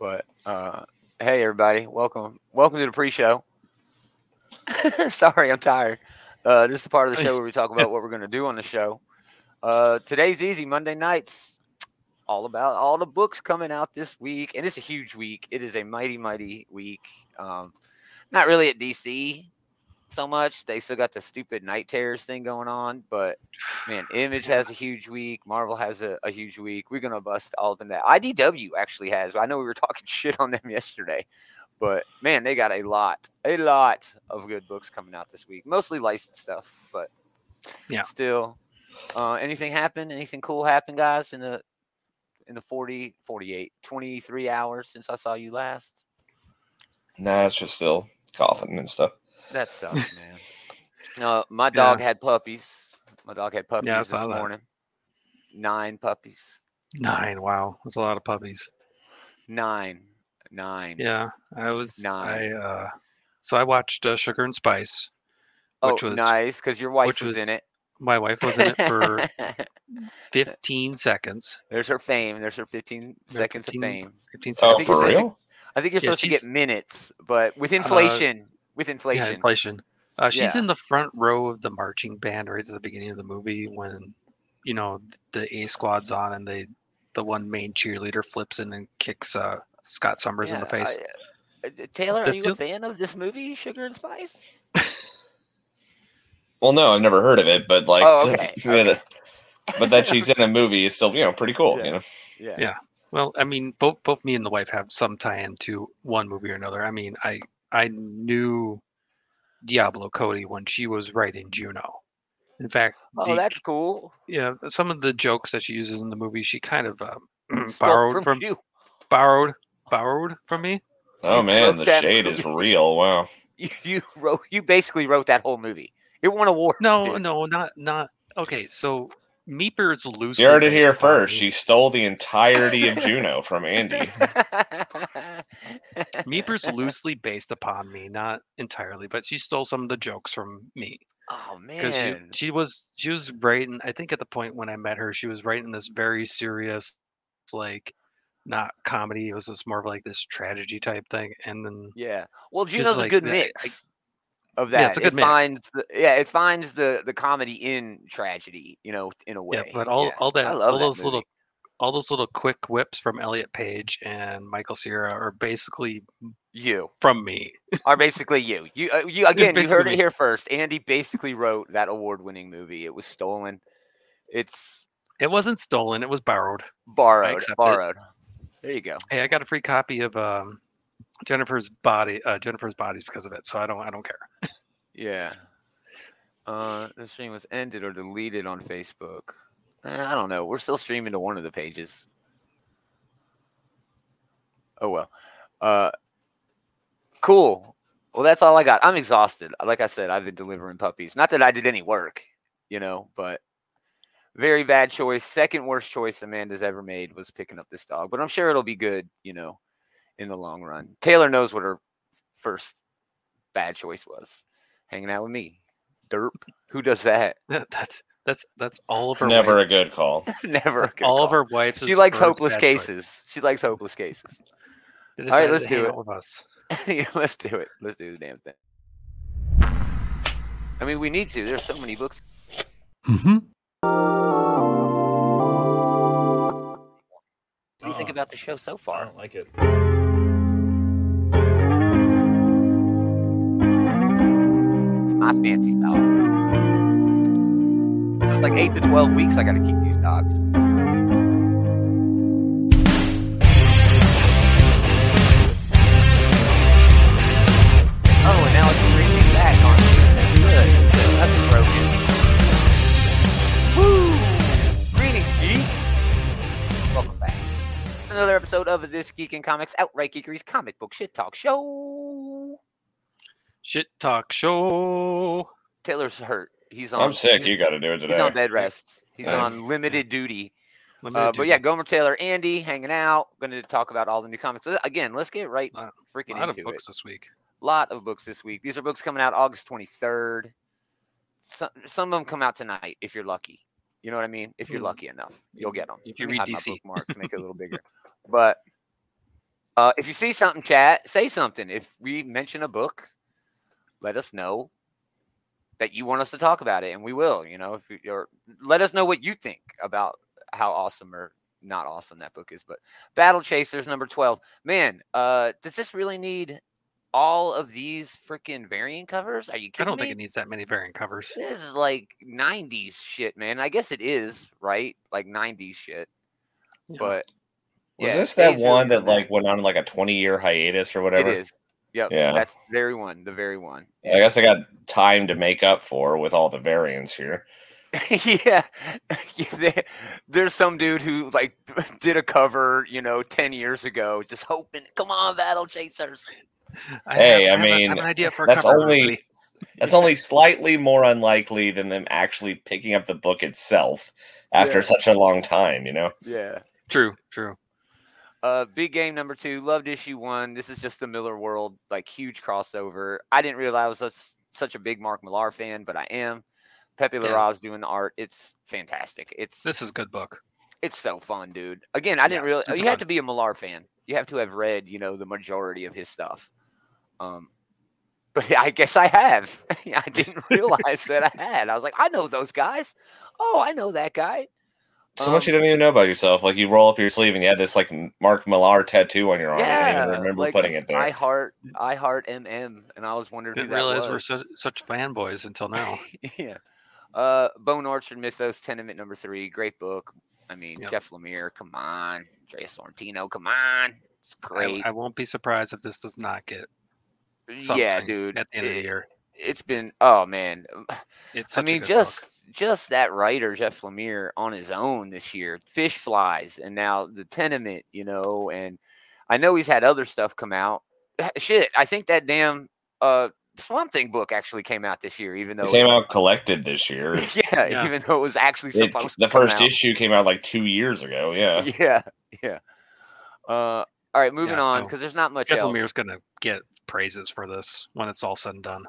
But uh, hey, everybody, welcome, welcome to the pre-show. Sorry, I'm tired. Uh, this is part of the show where we talk about what we're going to do on the show. Uh, today's easy. Monday nights, all about all the books coming out this week, and it's a huge week. It is a mighty, mighty week. Um, not really at DC so much. They still got the stupid night terrors thing going on, but man, Image has a huge week. Marvel has a, a huge week. We're gonna bust all of in that. IDW actually has. I know we were talking shit on them yesterday, but man, they got a lot, a lot of good books coming out this week. Mostly licensed stuff, but Yeah. still. Uh, anything happen? Anything cool happen, guys, in the in the 40, 48, 23 hours since I saw you last? Nah, it's just still coughing and stuff. That sucks, man. Uh, my dog had puppies. My dog had puppies I this that. morning. Nine puppies. Nine. Wow, that's a lot of puppies. Nine. Nine. Yeah, I was. Nine. I uh, so I watched uh, Sugar and Spice. Oh, which was- nice, because your wife was, was- in it. My wife was in it for 15 seconds. There's her fame. There's her 15 Yeah, seconds 15 of fame. 15 Oh, seconds. think for real? I think you're Yeah, supposed to get minutes, but with inflation, with Yeah, inflation, inflation. Uh, she's Yeah. in the front row of the marching band right at the beginning of the movie when, you know, the A squad's on and they, the one main cheerleader flips in and kicks uh, Scott Summers in the face. I- uh, Taylor, are you two- a fan of this movie, Sugar and Spice? Well, no, I've never heard of it, but like, Oh, okay, that- but that she's in a movie is still, you know, pretty cool. Yeah. You know, Yeah. Yeah. Well, I mean, both both me and the wife have some tie-in to one movie or another. I mean, I I knew Diablo Cody when she was writing Juno. In fact, Oh, the, that's cool. yeah, some of the jokes that she uses in the movie, she kind of um, borrowed from, you. borrowed borrowed from me. oh You man, the that shade is real. Wow. You, you wrote. You basically wrote that whole movie. It won awards. No, dude. no, not not okay. So Meeper's loosely. You heard it here first. She stole the entirety of Juno from Andy. Meeper's loosely based upon me, not entirely, but she stole some of the jokes from me. oh because she, she was she was writing i think at the point when i met her she was writing this very serious like not comedy it was just more of like this tragedy type thing and then Yeah. Well, Just Juno's a good that, mix I- of that. Yeah, it's a good it mix. finds the yeah, it finds the the comedy in tragedy, you know, in a way. yeah but all Yeah. all that all that those movie. little all those little quick whips from elliot page and michael Cera are basically you from me are basically you. You uh, you again. You heard it here first. Andy basically wrote that award-winning movie. It was stolen. It's it wasn't stolen it was borrowed borrowed. accept it. Borrowed. There you go. hey i got a free copy of um jennifer's body uh jennifer's bodies because of it so i don't i don't care Yeah. Uh, the stream was ended or deleted on Facebook. Eh, I don't know. We're still streaming to one of the pages. Oh well. Uh, cool. Well, that's all I got. I'm exhausted. Like I said, I've been delivering puppies. Not that I did any work, you know, but very bad choice. Second worst choice Amanda's ever made was picking up this dog. But I'm sure it'll be good, you know, in the long run. Taylor knows what her first bad choice was hanging out with me. Derp. Who does that? That- that's that's that's all of her Never a good call. Never. a good all of call. her wives She likes hopeless bad choice. cases. She likes hopeless cases. All right, let's do it. out with us. yeah, let's do it. Let's do the damn thing. I mean, we need to. There's so many books. Mm-hmm. What do you think Uh, about the show so far? I don't like it. My fancy style. So it's like eight to twelve weeks. I got to keep these dogs. Oh, and now it's streaming back on. Good. Good. Nothing broken. Woo! Greetings, geek. Welcome back. Another episode of this Geek Comics Outright Geekery's comic book shit talk show. Shit talk show. Taylor's hurt. He's on. I'm sick. You got to do it today. He's on bed rest. He's Yeah. on limited duty. Let me Uh, do but yeah. Gomer Taylor, Andy, hanging out. Going to talk about all the new comics Uh, again. Let's get right Wow. freaking a lot of into it. books this week. lot of books this week. These are books coming out August 23rd. Some, some of them come out tonight if you're lucky. You know what I mean? If you're Mm. lucky enough, you'll get them. If you read DC. bookmark to make it a little bigger. But Uh, if you see something, chat, say something. If we mention a book, let us know that you want us to talk about it, and we will. You know, if you, or let us know what you think about how awesome or not awesome that book is. But Battle Chasers number twelve, man, uh, does this really need all of these freaking variant covers? Are you kidding? I don't me? think it needs that many variant covers. This is like '90s shit, man. I guess it is right, like '90s shit. Yeah. But Was yeah, this that Dave's really one that like went on like a 20 year hiatus or whatever? is. Yep. Yeah. That's the very one. The very one. I guess I got time to make up for with all the variants here. yeah. Yeah, There's some dude who like did a cover, you know, 10 years ago, just hoping, come on, Battle Chasers. I Hey, have- I have mean, have an idea for that's cover, only- everybody. That's only slightly more unlikely than them actually picking up the book itself after Yeah. such a long time, you know? Yeah. true, true. Uh, big game number two. Loved issue one. This is just the Millarworld, like huge crossover. I didn't realize I was such, such a big Mark Millar fan, but I am. Pepe Yeah. Larraz doing the art. It's fantastic. It's This is a good book. it's so fun, dude. Again, I didn't really. You have to be a Millar fan. You have to have read, you know, the majority of his stuff. Um, but I guess I have. I didn't realize that I had. I was like, I know those guys. Oh, I know that guy. So much Um, you don't even know about yourself. Like you roll up your sleeve and you have this like Mark Millar tattoo on your arm. you don't Yeah, even remember like, putting it there. I heart, I heart MM, and I was wondering Didn't who that realize we're was. su- such fanboys until now. yeah. Uh, Bone Orchard Mythos Tenement number three, great book. I mean, Yep. Jeff Lemire, come on, Andrea Sorrentino, come on, it's great. I won't be surprised if this does not get something yeah, dude. at the end of the year. It's been oh man. It's I such a mean, good just book. Just that writer Jeff Lemire on his own this year, Fish Flies, and now the Tenement, you know, and I know he's had other stuff come out. Shit, I think that damn uh Swamp Thing book actually came out this year, even though It came out collected this year. yeah, Yeah. even though it was actually It- the to come first out. issue came out like two years ago. Yeah. Yeah, yeah. Uh, all right, moving Yeah, on no. because there's not much Jeff else. Lemire's gonna get praises for this when it's all said and done.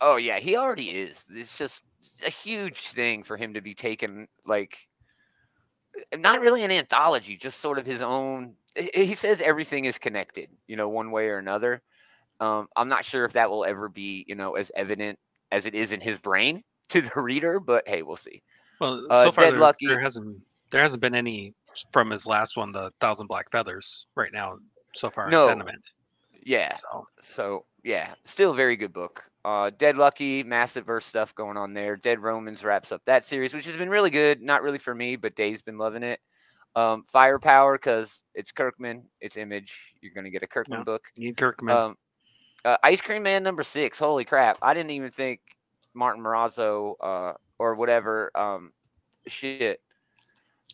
Oh yeah, he already is. It's just a huge thing for him to be taken like not really an anthology, just sort of his own. he- says everything is connected, you know, one way or another. Um, I'm not sure if that will ever be, you know, as evident as it is in his brain to the reader, but hey, we'll see. Well, Uh, so far there, Lucky- there hasn't there hasn't been any from his last one, the Thousand Black Feathers, right now so far No. in Tenement. Yeah. So So yeah, still a very good book. Uh, Dead Lucky, massive verse stuff going on there. Dead Romans wraps up that series, which has been really good. Not really for me, but Dave's been loving it. Um, Firepower because it's Kirkman, it's Image. You're gonna get a Kirkman book. need Kirkman. Um, uh, Ice Cream Man number six. Holy crap! I didn't even think Martin Morazzo uh, or whatever um, shit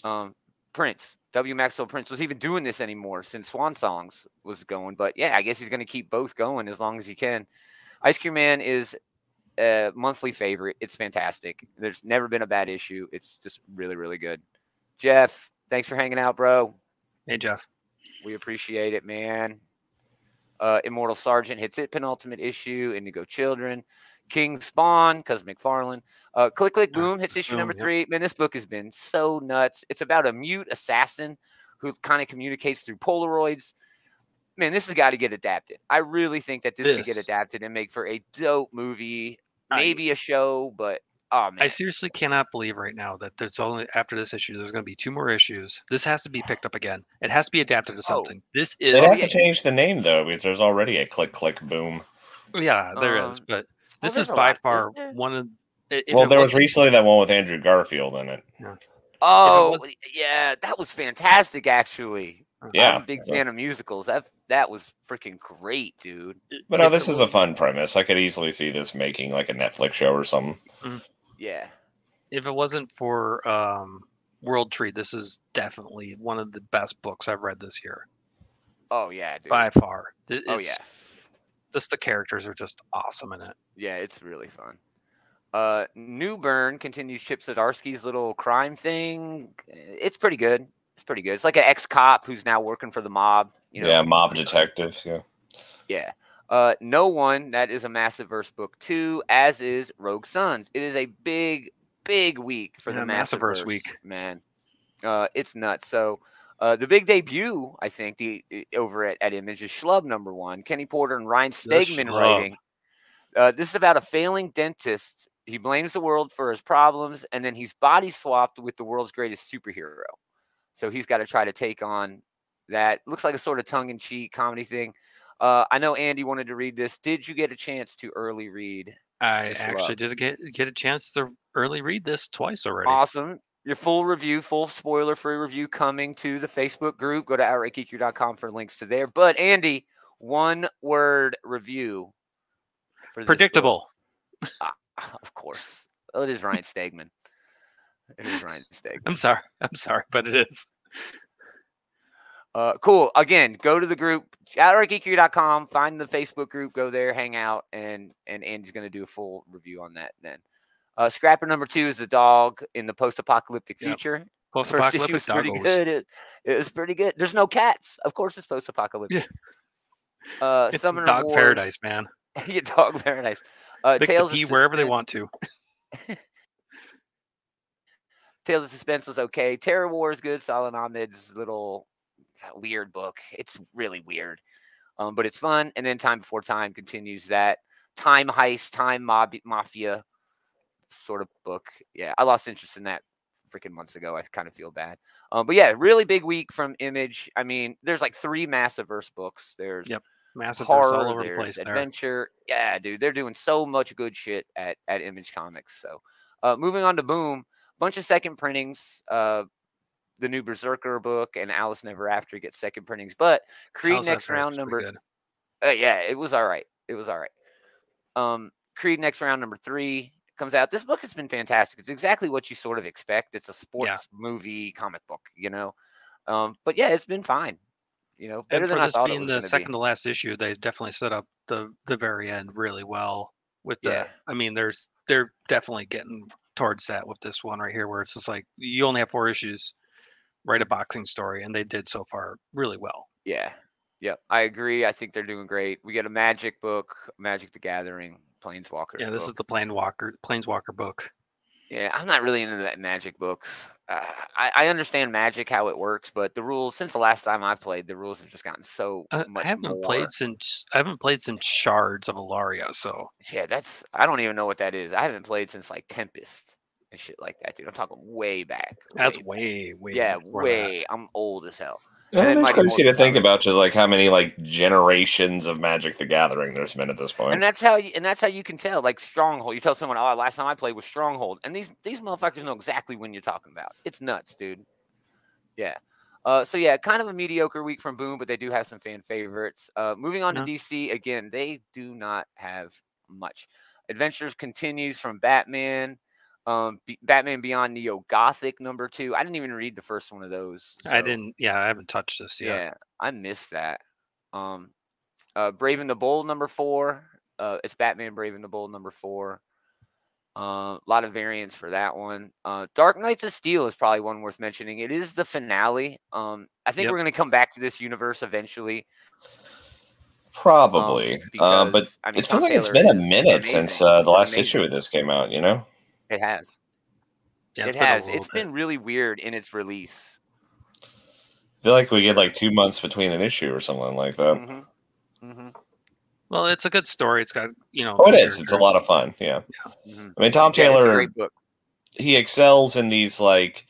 um, Prince W Maxwell Prince was even doing this anymore since Swan Songs was going. But yeah, I guess he's going to keep both going as long as he can. Ice Cream Man is a monthly favorite. It's fantastic. There's never been a bad issue. It's just really, really good. Jeff, thanks for hanging out, bro. hey Jeff. We appreciate it, man. Uh, Immortal Sergeant hits it penultimate issue. Indigo Children, King Spawn, because McFarlane. Uh, Click Click Boom hits issue number three. Man, this book has been so nuts. It's about a mute assassin who kind of communicates through Polaroids. Man, this has got to get adapted. I really think that this, could get adapted and make for a dope movie, maybe a show, but oh man, I seriously cannot believe right now that there's only after this issue there's going to be two more issues. This has to be picked up again. It has to be adapted to Oh. something. This They is Oh, have to change the name though because there's already a click click boom. yeah, there is, Um, but this there's is by lot, far isn't one of if well, there was recently that one with Andrew Garfield in it. oh was- yeah, that was fantastic actually. Yeah. I'm a big fan of musicals. That that was freaking great, dude. But no, this is a fun premise. I could easily see this making like a Netflix show or something. Yeah. if it wasn't for um, World Tree, this is definitely one of the best books I've read this year Oh yeah, dude. by far. Th- oh yeah. just the characters are just awesome in it. Yeah, it's really fun. Uh Newburn continues Chip Zdarsky's little crime thing. It's pretty good. It's pretty good. It's like an ex cop who's now working for the mob. You know, yeah, mob detective. Yeah. Yeah. Uh, no one. That is a massive verse book too, as is Rogue Sons. It is a big, big week for Yeah, the Massive massive Verse verse week. man. Uh, it's nuts. So, Uh, the big debut, I think, the over at, at Image is Schlub number one. Kenny Porter and Ryan Stegman writing. Uh, this is about a failing dentist. He blames the world for his problems, and then he's body swapped with the world's greatest superhero. So he's got to try to take on that. Looks like a sort of tongue in cheek comedy thing. Uh, I know Andy wanted to read this. Did you get a chance to early read? I actually did get get a chance to early read this twice already. Awesome. Your full review, full spoiler free review coming to the Facebook group. Go to outrightgeekery.com for links to there. But Andy, one word review. For this book. Predictable. Of course. Oh, it is Ryan Stegman. It is Ryan Stegman. I'm sorry. I'm sorry, but it is. Uh, cool. Again, go to the group, outrightgeekery.com, find the Facebook group, go there, hang out, and and Andy's going to do a full review on that then. Uh, Scrapper number two is the dog in the post-apocalyptic Yep. future. Post First issue apocalyptic was pretty doggos. good. It, it was pretty good. There's no cats. Of course, it's post-apocalyptic. Uh, It's Summoner dog Wars- paradise, man. yeah, dog paradise. Uh, Tales of pee wherever they want to. Tales of Suspense was okay. Terror War is good. Saladin Ahmed's little weird book. It's really weird, um, but it's fun. And then Time Before Time continues that time heist, time mob, mafia sort of book. Yeah, I lost interest in that freaking months ago. I kind of feel bad. Um, but yeah, really big week from Image. I mean, there's like three massive verse books. There's Yep, Massive horror, all over the there's place there. adventure. Yeah, dude, they're doing so much good shit at at Image Comics. So, uh, moving on to Boom, bunch of second printings. Uh, the new Berserker book and Alice Never After gets second printings, but Creed Alice next After round number. Uh, yeah, it was all right. It was all right. Um, Creed next round number three comes out. This book has been fantastic. It's exactly what you sort of expect. It's a sports movie comic book, you know. Um, but yeah, it's been fine. You know, better And than for I this thought it being was the gonna be. second to last issue, they definitely set up the the very end really well. With the, Yeah. I mean, there's they're definitely getting towards that with this one right here, where it's just like you only have four issues, write a boxing story, and they did so far really well. Yeah. Yep. I agree. I think they're doing great. We get a magic book, Magic the Gathering, Planeswalkers. Yeah, this is the Planewalker Planeswalker book. Yeah, I'm not really into that magic books. Uh, I, I understand magic how it works, but the rules since the last time I played, the rules have just gotten so I, much I haven't more. played since I haven't played since Shards of Alara, so Yeah, that's I don't even know what that is. I haven't played since like Tempest and shit like that, dude. I'm talking way back. that's way, way way yeah, that. way. I'm old as hell. Yeah, it's Mighty crazy to think Power. about just like how many like generations of Magic the Gathering there's been at this point. And that's how you and that's how you can tell. Like Stronghold, you tell someone, "Oh, last time I played was Stronghold," and these these motherfuckers know exactly when you're talking about. It's nuts, dude. Yeah. Uh, so yeah, kind of a mediocre week from Boom, but they do have some fan favorites. Uh, moving on Yeah. to DC again, they do not have much. Adventures continues from Batman, um, B- Batman Beyond Neo Gothic number two. I didn't even read the first one of those. I didn't. Yeah, I haven't touched this yet. yeah, I missed that. Um, uh, Brave and the Bold number four. Uh, it's Batman Brave and the Bold number four. A lot of variants for that one. Uh, Dark Knights of Steel is probably one worth mentioning. It is the finale. Um, I think Yep. we're going to come back to this universe eventually. Probably, uh, but I mean, it Tom feels like it's been a is minute since uh, the last amazing. issue of this came out. You know, It has. Yeah, it it's been a has. It's bit. been really weird in its release. I feel like we get like two months between an issue or something like that. hmm hmm Well, it's a good story. It's got you know. Oh, it good is. It's a lot of fun. Yeah, hmm I mean, Tom Yeah, Taylor great book. he excels in these like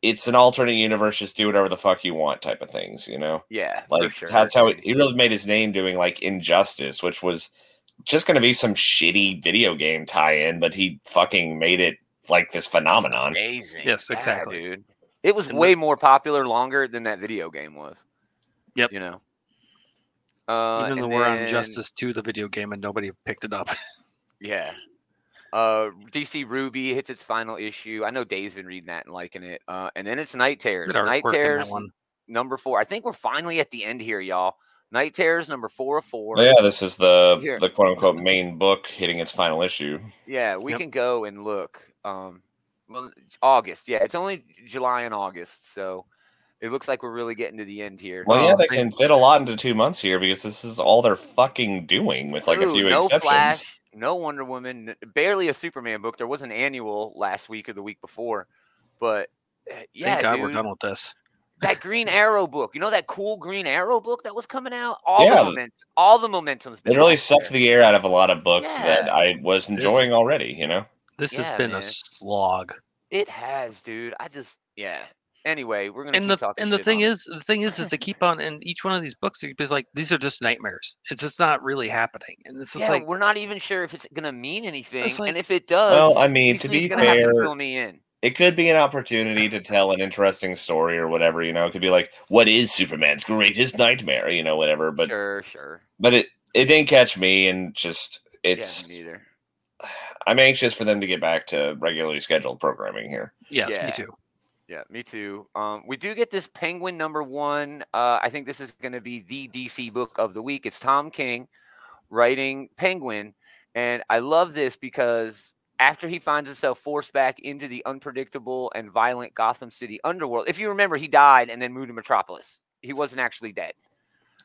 it's an alternate universe, just do whatever the fuck you want type of things. You know, Yeah, for like sure. that's how it, he really made his name doing like Injustice, which was just going to be some shitty video game tie-in, but he fucking made it like this phenomenon. amazing. Yes, Yeah, exactly. dude. It was And way more popular longer than that video game was. Yep. You know. Uh, Even though and we're on Justice to the video game and nobody picked it up. Yeah. Uh, DC Ruby hits its final issue. I know Dave's been reading that and liking it. Uh, and then it's Night Terrors. Night artwork in that Terrors number four. I think we're finally at the end here, y'all. Night Terrors number four of four. Oh, yeah, this is the Here. the quote unquote main book hitting its final issue. Yeah, we Yep. can go and look. Um, well, August. Yeah, it's only July and August, so it looks like we're really getting to the end here. Well, yeah, Oh, they can fit a lot into two months here because this is all they're fucking doing, with like a few no exceptions. Flash, no Wonder Woman, n- barely a Superman book. There was an annual last week or the week before, but uh, yeah, Thank God dude, we're done with this. That Green Arrow book. You know that cool Green Arrow book that was coming out. All Yeah. the momentum, all the momentum's been It really sucked there. the air out of a lot of books that I was enjoying already. You know. This has been man. a slog. It has, dude. I just yeah. Anyway, we're gonna And keep the talking. and the thing on it. is, the thing is, is they keep on in each one of these books. It's like these are just nightmares. It's just not really happening. And it's just yeah, like we're not even sure if it's gonna mean anything, like- and if it does, Well, I mean, to be gonna fair, fill me in. It could be an opportunity to tell an interesting story or whatever. You know, it could be like, "What is Superman's greatest nightmare?" You know, whatever. But sure, sure. but it it didn't catch me, and just it's. me neither. I'm anxious for them to get back to regularly scheduled programming here. yes, Yeah. me too. Yeah, me too. Um, we do get this Penguin number one. Uh, I think this is going to be the DC book of the week. It's Tom King writing Penguin, and I love this because after he finds himself forced back into the unpredictable and violent Gotham City underworld, if you remember, he died and then moved to Metropolis. He wasn't actually dead.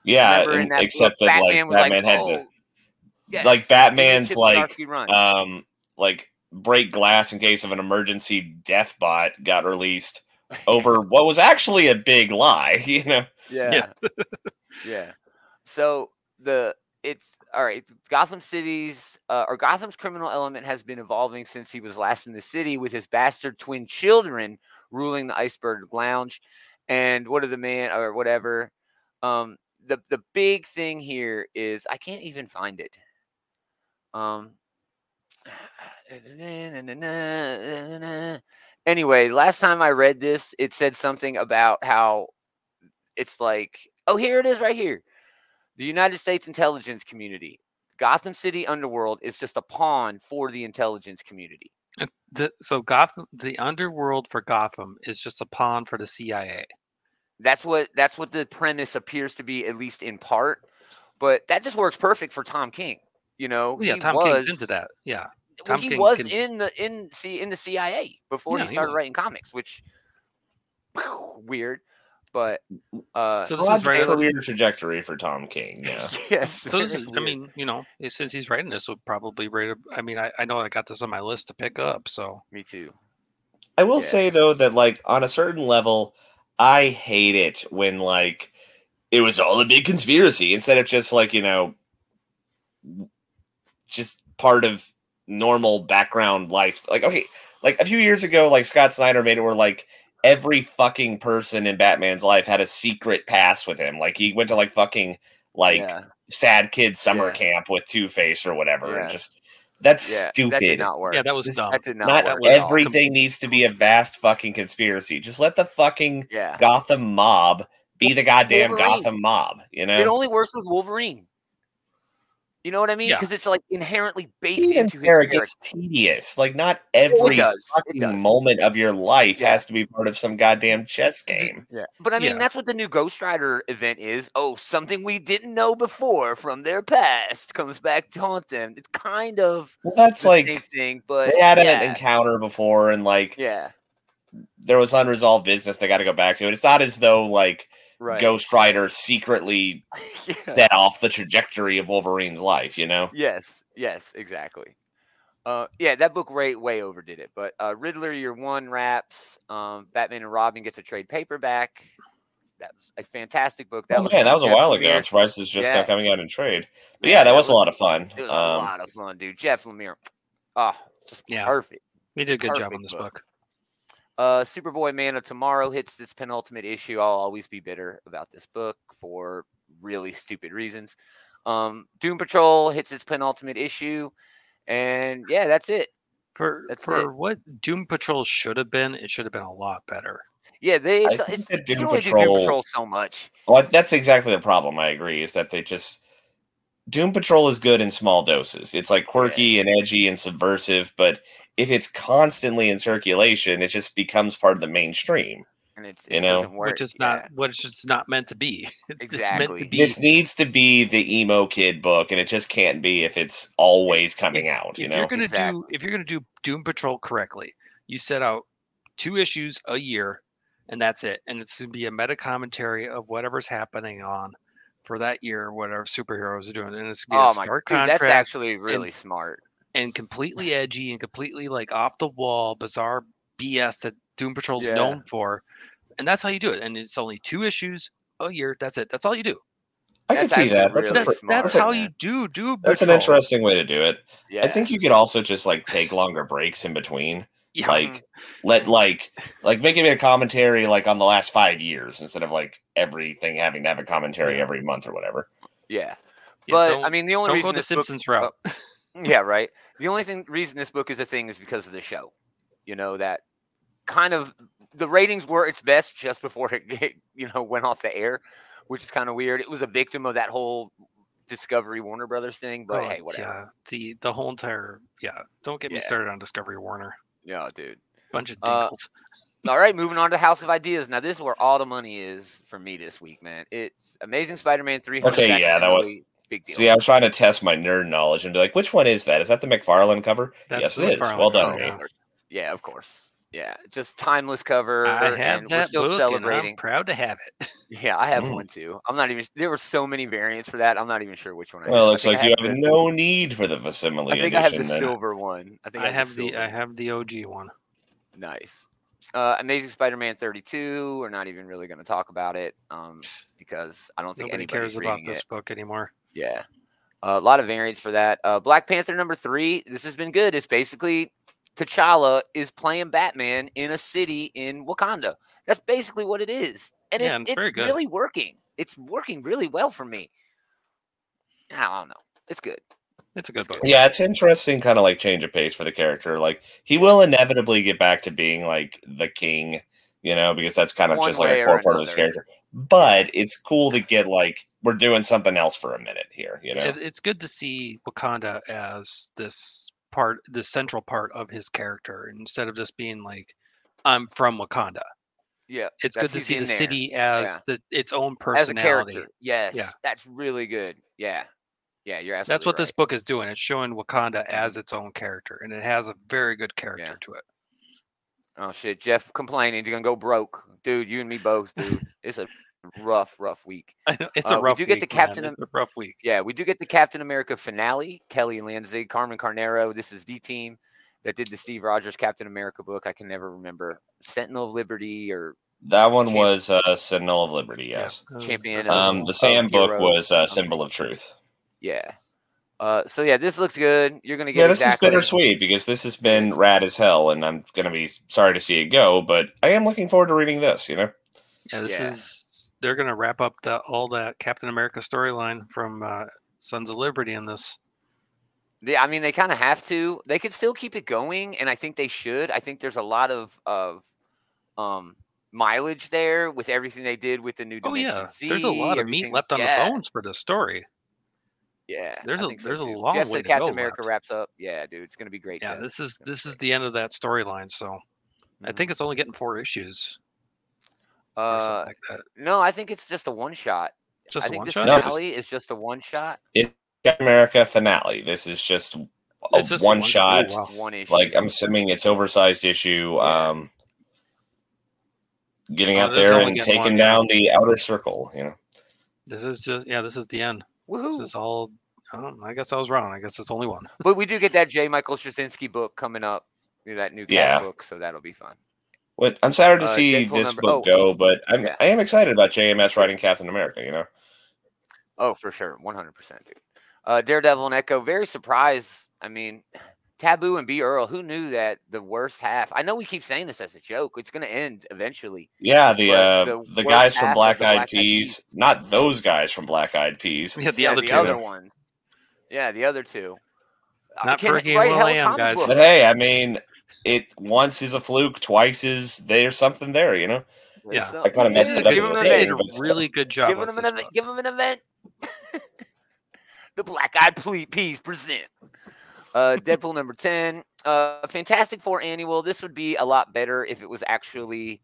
Yeah, and, that book, except that like Batman was Batman like, had to "Oh, yes, like Batman's like um like break glass in case of an emergency death bot got released over what was actually a big lie, you know. Yeah. yeah. So the it's all right. Gotham City's uh, or Gotham's criminal element has been evolving since he was last in the city with his bastard twin children ruling the Iceberg Lounge. And what are the man or whatever? Um, the the big thing here is I can't even find it. Um. Anyway, last time I read this, it said something about how it's like, oh, here it is right here. The United States intelligence community. Gotham City Underworld is just a pawn for the intelligence community. Uh, the, so Gotham, the underworld for Gotham is just a pawn for the CIA. That's what that's what the premise appears to be, at least in part. But that just works perfect for Tom King. You know, yeah, Tom was, King's into that. Yeah, Well, he King was can- in the in see in the CIA before Yeah, he he started was. writing comics, which weird. But uh, So this is right. career trajectory for Tom King. Yeah. yes, So is, I mean, you know, since he's writing this, would probably rate. a- I mean, I, I know I got this on my list to pick up. So me too. I will Yeah. say though that like on a certain level, I hate it when like it was all a big conspiracy instead of just like you know, just part of normal background life. Like okay, like a few years ago, like Scott Snyder made it where like every fucking person in Batman's life had a secret past with him. Like he went to like fucking like yeah, sad kid summer Yeah. camp with Two Face or whatever. Yeah. And just that's yeah, stupid. that did not work. yeah, that was This- dumb. that did not, Not work. was everything needs to be a vast fucking conspiracy. Just let the fucking Yeah, Gotham mob be the goddamn Wolverine. Gotham mob. You know, it only works with Wolverine. You know what I mean? Yeah. Because it's like inherently baked even into his there it character. gets tedious. Like not every fucking moment of your life Yeah. has to be part of some goddamn chess game. Yeah, but I mean Yeah. that's what the new Ghost Rider event is. Oh, something we didn't know before from their past comes back to haunt them. It's kind of Well, that's the same like thing, but they had yeah, an encounter before, and like yeah, there was unresolved business they got to go back to. It's not as though like right. Ghost Rider secretly Yeah. set off the trajectory of Wolverine's life. You know. Yes, yes, exactly. Uh, yeah, that book way way overdid it. But uh, Riddler Year One wraps. Um, Batman and Robin gets a trade paperback. That's a fantastic book. That oh was man, that from was a Jeff while ago. Lemire. I'm surprised it's just Yeah. now coming out in trade. But Yeah, yeah, that, that was, a lot of fun. It was a Um, lot of fun, dude. Jeff Lemire. Oh, just Yeah. perfect. We did a good job on this book. book. Uh, Superboy Man of Tomorrow hits this penultimate issue. I'll always be bitter about this book for really stupid reasons. Um, Doom Patrol hits its penultimate issue, and yeah, that's it. For That's for what Doom Patrol should have been, it should have been a lot better. Yeah, they it's, think it's, that you can Doom only do Doom Patrol- Patrol so much. Well, that's exactly the problem. I agree. Is that they just Doom Patrol is good in small doses. It's like quirky and edgy and subversive, but if it's constantly in circulation, it just becomes part of the mainstream. And it's You it know, doesn't work. which is yeah. not what it's just not meant to be. It's, it's meant Exactly. to be. This needs to be the emo kid book, and it just can't be if it's always coming out. You if know, you're gonna Exactly. do if you're gonna do Doom Patrol correctly, you set out two issues a year, and that's it. And it's gonna be a meta commentary of whatever's happening on for that year, whatever superheroes are doing. And it's gonna be Oh a my stark dude, that's actually really smart. and completely edgy and completely like off the wall, bizarre BS that Doom Patrol's Yeah. known for. and that's how you do it. And it's only two issues a year. That's it. That's all you do. I can see that. That's, really That's, that's that's, how you do do. that's an interesting way to do it. Yeah. I think you could also just like take longer breaks in between. Yeah. Like let like like make it a commentary like on the last five years instead of like everything having to have a commentary every month or whatever. yeah. Yeah, But don't- I mean, the only don't reason go the this book, Simpsons route. Oh, yeah, right. The only thing reason this book is a thing is because of the show. You know that kind of the ratings were its best just before it you know went off the air, which is kind of weird. It was a victim of that whole Discovery Warner Brothers thing, but Oh, hey, whatever. Yeah, the the whole entire yeah. Don't get me started on Discovery Warner. Yeah, dude. Bunch of Uh. All right, moving on to House of Ideas. Now, this is where all the money is for me this week, man. It's Amazing Spider-Man 300. Okay, yeah, that was- big deal. See, I was trying to test my nerd knowledge and be like, which one is that? Is that the McFarlane cover? That's yes, the it is. McFarlane Well done, cover, me. yeah. Yeah, of course. Yeah, just timeless cover. I have and we're that still book, and celebrating. I'm proud to have it. Yeah, I have Mm. one too. I'm not even. There were so many variants for that. I'm not even sure which one. I Well, it have. Looks think like I you have have the- no need for the facsimile I think I have edition. the then. silver one. I think I have the silver. I have the OG one. Nice. Uh, Amazing Spider-Man 32. We're not even really going to talk about it um, because I don't think Nobody anybody's cares about this it. book anymore. Yeah. a lot of variants for that. Uh, Black Panther number three. This has been good. It's basically T'Challa is playing Batman in a city in Wakanda. That's basically what it is, and Yeah, it- it's it's, really working. It's working really well for me. I don't know. It's good. It's a good book. Yeah, it's interesting, kind of like change of pace for the character. Like he will inevitably get back to being like the king, you know, because that's kind of One just like a core part of his character. But it's cool to get like we're doing something else for a minute here, you know. It's good to see Wakanda as this part, the central part of his character, instead of just being like, "I'm from Wakanda." Yeah, It's good to see the there. city as Yeah. the its own as a personality. character. Yes, Yeah. that's really good. Yeah, yeah, you're absolutely That's what this book is doing. It's showing Wakanda as mm-hmm. its own character, and it has a very good character to it. Oh shit, Jeff complaining. You're gonna go broke, dude. You and me both, dude. it's a rough, rough week. I know it's Uh, a we rough. do get week, the man. Captain It's a rough week. Yeah, we do get the Captain America finale. Kelly Lanzing, Carmen Carnero. This is the team that did the Steve Rogers Captain America book. I can never remember Sentinel of Liberty or that one Champ- was uh, Sentinel of Liberty, yes. Yeah. Champion. Um, the Sam of book Heroes. was uh, Symbol of Truth. Yeah. Uh, so yeah, this looks good. You're gonna get Yeah, this exactly is bittersweet because this has been is. rad as hell, and I'm gonna be sorry to see it go, but I am looking forward to reading this. You know, Yeah, this Yeah. is. They're gonna wrap up the, all that Captain America storyline from uh, Sons of Liberty in this. They, I mean, they kind of have to. They could still keep it going, and I think they should. I think there's a lot of of um mileage there with everything they did with the new Oh Dimension yeah, Z, there's a lot of meat left on yeah, the bones for this story. Yeah, There's I a- so there's a long Jeff way to Captain go America left. wraps up. Yeah, dude, it's gonna be great. Yeah, Jeff. this is this is great. the end of that storyline. So I Mhm. think it's only getting four issues Uh, like no, I think it's just a one shot. Just I a think one the shot. No, finale is just a one shot. Captain America finale. This is just a It's just a one one- shot. wow. One issue. Like I'm assuming it's oversized issue. Yeah. Um, getting Oh, out there and taking one, yeah. down the outer circle. You know, This is just yeah. This is the end. This is all. Oh, I guess I was wrong. I guess it's only one. But we do get that J. Michael Straczynski book coming up. you know, That new Yeah. book, so that'll be fun. What I'm sad to Uh, see Deadpool this number- book oh, go, but I'm yeah. I am excited about JMS writing Captain America. You know, Oh, for sure, one hundred percent, dude. Uh, Daredevil and Echo, very surprised. I mean, Taboo and B Earl. Who knew that the worst half? I know we keep saying this as a joke. It's going to end eventually. yeah, the uh, the the, guys from Black Eyed Black Eyed Peas, not those guys from Black Eyed Peas. Yeah, the yeah, other the two. other ones. Yeah, the other two. Uh, Not can Fergie and write hell Will.i.am, comic guys. But hey, I mean, it once is a fluke, twice is there's something there. You know, Yeah. I kinda messed it up give him an They saying, did event. a but still. really good job. Give with him an event. Give him an event. the Black Eyed Ple- Peas present. Uh, Deadpool number ten. Uh, Fantastic Four annual. This would be a lot better if it was actually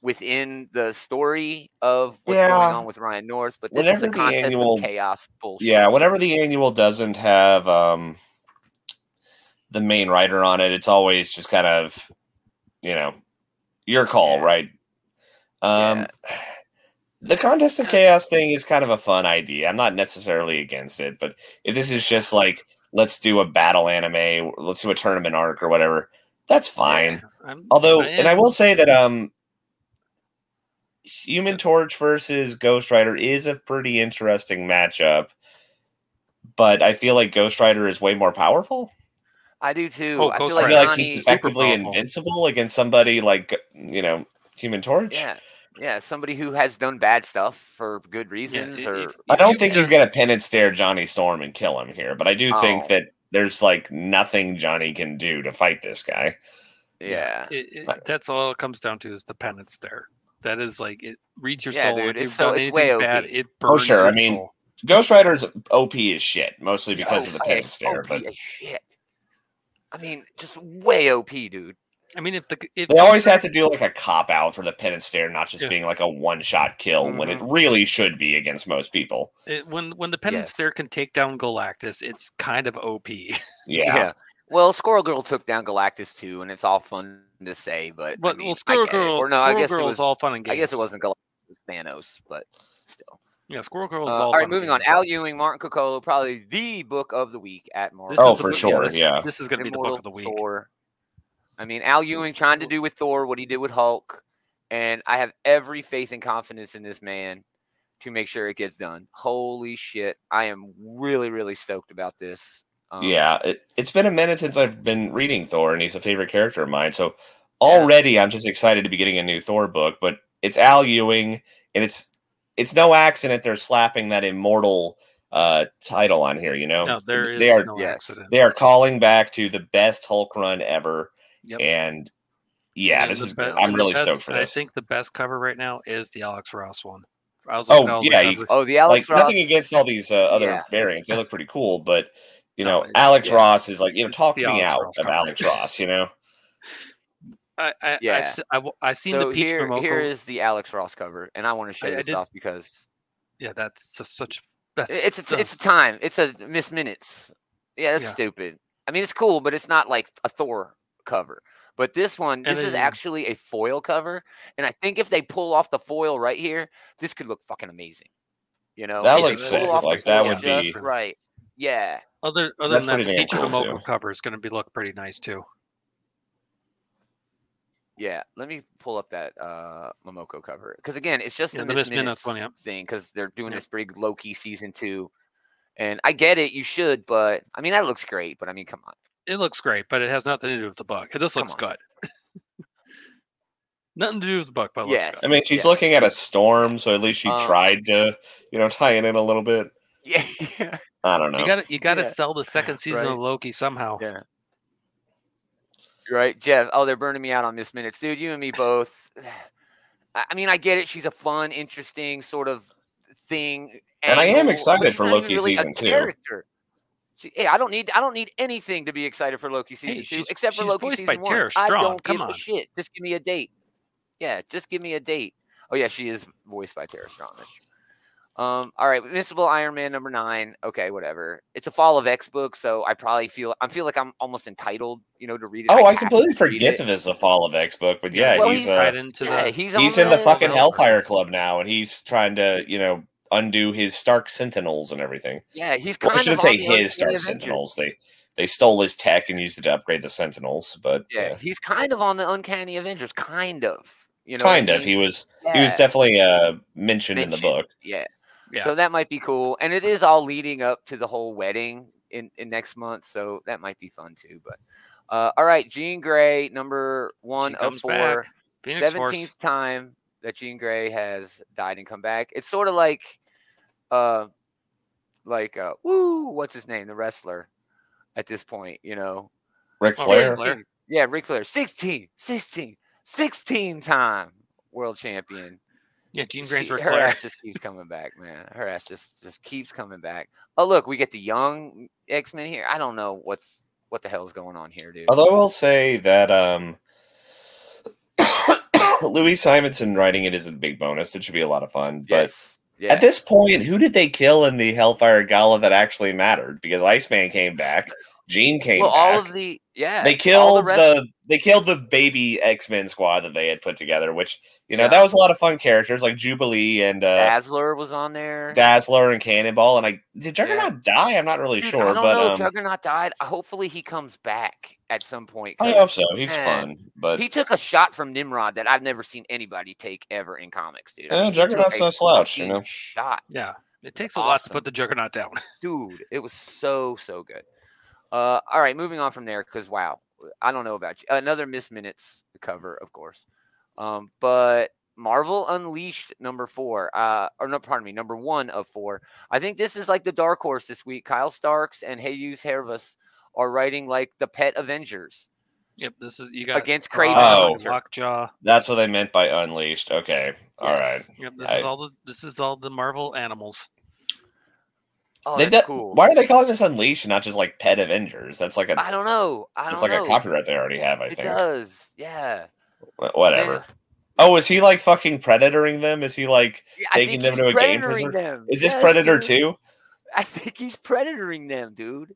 within the story of what's Yeah. going on with Ryan North. But this Whenever is a the annual- of chaos bullshit. yeah. Whenever the annual doesn't have um the main writer on it, it's always just kind of you know your call, Yeah. right? Um. The contest of chaos thing is kind of a fun idea. I'm not necessarily against it, but if this is just like let's do a battle anime, let's do a tournament arc or whatever, that's fine. I'm- Although, I and I will say that um, Human Torch versus Ghost Rider is a pretty interesting matchup, but I feel like Ghost Rider is way more powerful. I do too. Oh, I Ghost feel I like feel like he's effectively invincible against somebody like you know Human Torch. yeah, yeah, somebody who has done bad stuff for good reasons, if- or if I don't you think he's gonna penance stare Johnny Storm and kill him here, but I do think Oh. that there's like nothing Johnny can do to fight this guy. yeah, It, it, But- that's all it comes down to is the penance stare. That is like it reads your Yeah, soul. dude, if it's so- done it's way anything bad, OP. it Oh, sure, I mean, soul. Ghost Rider's OP is shit, mostly because of the penance yeah, stare, OP but as shit. I mean, just way OP, dude. I mean, if the if they always have to do like a cop out for the penance stare, not just Yeah. being like a one shot kill when it Mm-hmm. really should be against most people. it, when when the penance Yes. there can take down Galactus, it's kind of OP. Yeah. Well, Squirrel Girl took down Galactus too, and it's all fun to say, but I But mean, well, Squirrel get. Girl, or no, I guess Girl it is was. all fun and games. I guess it wasn't Galactus, it was Thanos, but still. Yeah, Squirrel Girl is Uh, all. all right, moving on. Al Ewing, Martin Coccolo, probably the book of the week at Marvel. This Oh, for book- sure. Yeah. This is going to be the book of the week. Thor. I mean, Al Ewing trying to do with Thor what he did with Hulk, and I have every faith and confidence in this man to make sure it gets done. Holy shit, I am really, really stoked about this. Um, Yeah, it, it's been a minute since I've been reading Thor, and he's a favorite character of mine. So already, I'm just excited to be getting a new Thor book. But it's Al Ewing, and it's it's no accident they're slapping that immortal uh, title on here. You know, No, there is they are no yes. accident. they are calling back to the best Hulk run ever, Yep. and yeah, And this is be- I'm really best- stoked for this. I think the best cover right now is the Alex Ross one. I was Oh, looking at all the yeah, you- Oh, the Alex like Ross. nothing against all these uh, other Yeah. variants; they look pretty cool, but. You know, it's- Alex yeah. Ross is like, you know, talk The me Alex out Ross of cover. Alex Ross, you know? I, I, Yeah. I've, se- I, w- I seen So the Peach here, Momoko. here is the Alex Ross cover, and I want to show I- I this did- off because yeah, that's just such. That's it's it's, the- it's a time. It's a miss minutes. Yeah, that's Yeah. stupid. I mean, it's cool, but it's not like a Thor cover. But this one, And this is actually a foil cover, and I think if they pull off the foil right here, this could look fucking amazing. You know, That looks pull sick. Like, that foil would be- right. Yeah, other other that's than that, the damn Peach cool, Momoko cover is going to be look pretty nice too. Yeah. Let me pull up that uh Momoko cover because again, it's just Yeah, the the Miss Miss Minutes Minutes one, yep. thing because they're doing Yep. this big Loki season two, and I get it, you should, but I mean that looks great. But I mean, come on. It looks great, but it has nothing to do with the book. It just looks good. nothing to do with the book, but it Yes. I mean, she's Yeah. looking at a storm, so at least she Um, tried to, you know, tie it in a little bit. Yeah, yeah. I don't know. You got to you got to Yeah. sell the second season Right. of Loki somehow. Yeah. Right, Jeff. Oh, they're burning me out on Miss Minutes, dude. You and me both. I mean, I get it. She's a fun, interesting sort of thing. And I am excited for Loki really season two. character. She, hey, I don't need. I don't need anything to be excited for Loki season two, she's- except for Loki season by one. I don't come give on. a shit. Just give me a date. Yeah, just give me a date. Oh yeah, she is voiced by Tara Strong. That's true. Um, all right, Invincible Iron Man number nine. Okay, whatever. It's a Fall of X book, so I probably feel I feel like I'm almost entitled, you know, to read it. oh, I have completely to forget it. that this is a Fall of X book, but yeah, Well, he's he's uh, right into Yeah, the. he's he's in the the- fucking Hellfire Club now, and he's trying to, you know, undo his Stark Sentinels and everything. Yeah, he's Well, kind I shouldn't of say his Uncanny Stark Sentinels. They they stole his tech and used it to upgrade the Sentinels, but Yeah, yeah. he's kind of on the Uncanny Avengers, kind of. You know, kind of. mean? He was he was definitely uh mentioned in the book. Yeah. Yeah. So that might be cool, and it is all leading up to the whole wedding in, in next month, so that might be fun too. But uh, all right, Jean Grey, number one of comes four, back. Phoenix Force. seventeenth time that Jean Grey has died and come back. It's sort of like, uh, like uh, woo, what's his name, the wrestler, at this point, you know, Ric Oh, Flair. Ric Flair. 16 Yeah, Ric Flair, 16, 16, 16 time world champion. Yeah, Jean Grey's She- Ric her Flair. ass just keeps coming back, man. Her ass just just keeps coming back. Oh, look, we get the young X Men here. I don't know what's what the hell's going on here, dude. Although I will say that um Louise Simonson writing it is a big bonus. It should be a lot of fun. But yes, at this point, who did they kill in the Hellfire Gala that actually mattered? Because Iceman came back, Jean came well, back. all of the yeah, they killed the the, rest. They killed the baby X Men squad that they had put together, which you know Yeah. that was a lot of fun characters like Jubilee and uh, Dazzler was on there. Dazzler and Cannonball. And I did Juggernaut die? I'm not really Dude, sure, I don't but know. um, Juggernaut died. Hopefully, he comes back at some point. I 'cause hope so. He's man, fun, but He took a shot from Nimrod that I've never seen anybody take ever in comics, dude. I Yeah, mean, Juggernaut's a no slouch, you know. Shot, Yeah. It takes It's a lot to put the juggernaut down. dude. It was so so good. Uh, all right, moving on from there because wow, I don't know about you. Another Miss Minutes cover, of course. Um, but Marvel Unleashed number four, uh, or no, pardon me, number one of four. I think this is like the dark horse this week. Kyle Starks and Jesus Hervas are writing like the Pet Avengers. Yep. This is you got Against Strahd, Kraven Oh. Lockjaw. that's what they meant by unleashed. Okay, all Yes. right. Yep. This is all the this is all the Marvel animals. Oh, They that's cool. Why are they calling this unleashed and not just like Pet Avengers? That's like a I don't know. I it's don't like know. a copyright they already have. I it think. does. Yeah. Wh- Whatever. Oh, is he like fucking predatoring them? Is he like Yeah, I Taking think them he's to a game predatoring preserve? them. is this Yes, Predator dude. too? I think he's predatoring them, dude.